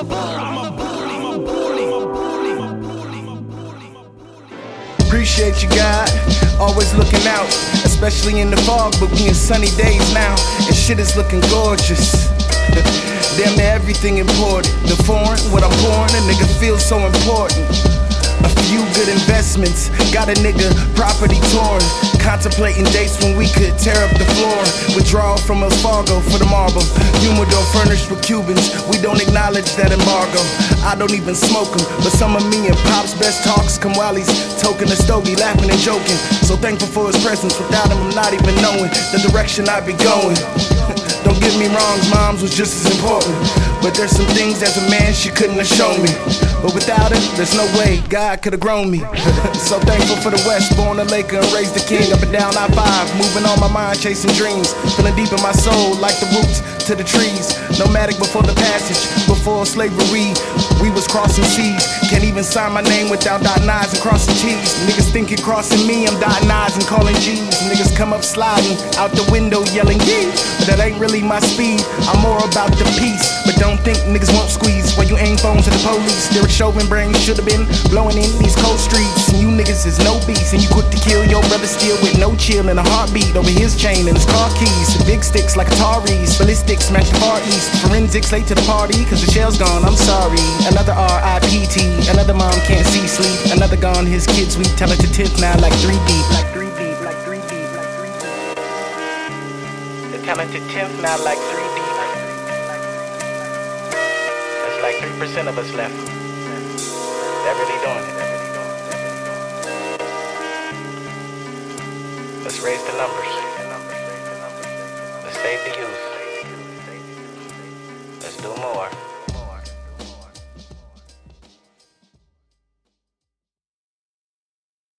a bully. I'm a bully. I'm a bully. I'm a bully. I'm a bully. I'm a bully. Appreciate you, God. Always looking out, especially in the fog, but we in sunny days now, and shit is looking gorgeous. Damn near everything important. The foreign, what I'm born—a nigga feels so important. A few good investments, got a nigga property torn. Contemplating dates when we could tear up the floor. Withdrawal from Wells Fargo for the marble. Humidor furnished with Cubans, we don't acknowledge that embargo. I don't even smoke them, but some of me and Pop's best talks come while he's toking a stogie, laughing and joking. So thankful for his presence, without him, I'm not even knowing the direction I'd be going. Don't get me wrong, moms was just as important. But there's some things as a man she couldn't have shown me. But without it, there's no way God could have grown me. so thankful for the West, born a Laker and raised a king. Up and down I five, moving on my mind, chasing dreams. Feeling deep in my soul, like the roots to the trees. Nomadic before the passage, before slavery. We was crossing seas. Can't even sign my name without dotting I's and crossing T's. Niggas thinking crossing me, I'm dotting I's and calling G's. Niggas come up sliding out the window yelling yee. But that ain't really my speed. I'm more about the peace. Don't think niggas won't squeeze while you aim phones at the police. Derek Chauvin brain should've been blowing in these cold streets. And you niggas is no beast, and you quick to kill your brother still with no chill and a heartbeat over his chain and his car keys. Big sticks like Atari's, ballistics smash the Far East. Forensics late to the party, cause the shell's gone, I'm sorry. Another R.I.P.T., another mom can't see sleep. Another gone, his kids, we tell it to 10th now like 3 deep. Like 3 deep, like 3 deep, like 3 deep. They're telling to 10th now like 3 like three percent of us left. They're really doing it. Let's raise the numbers. Let's save the youth.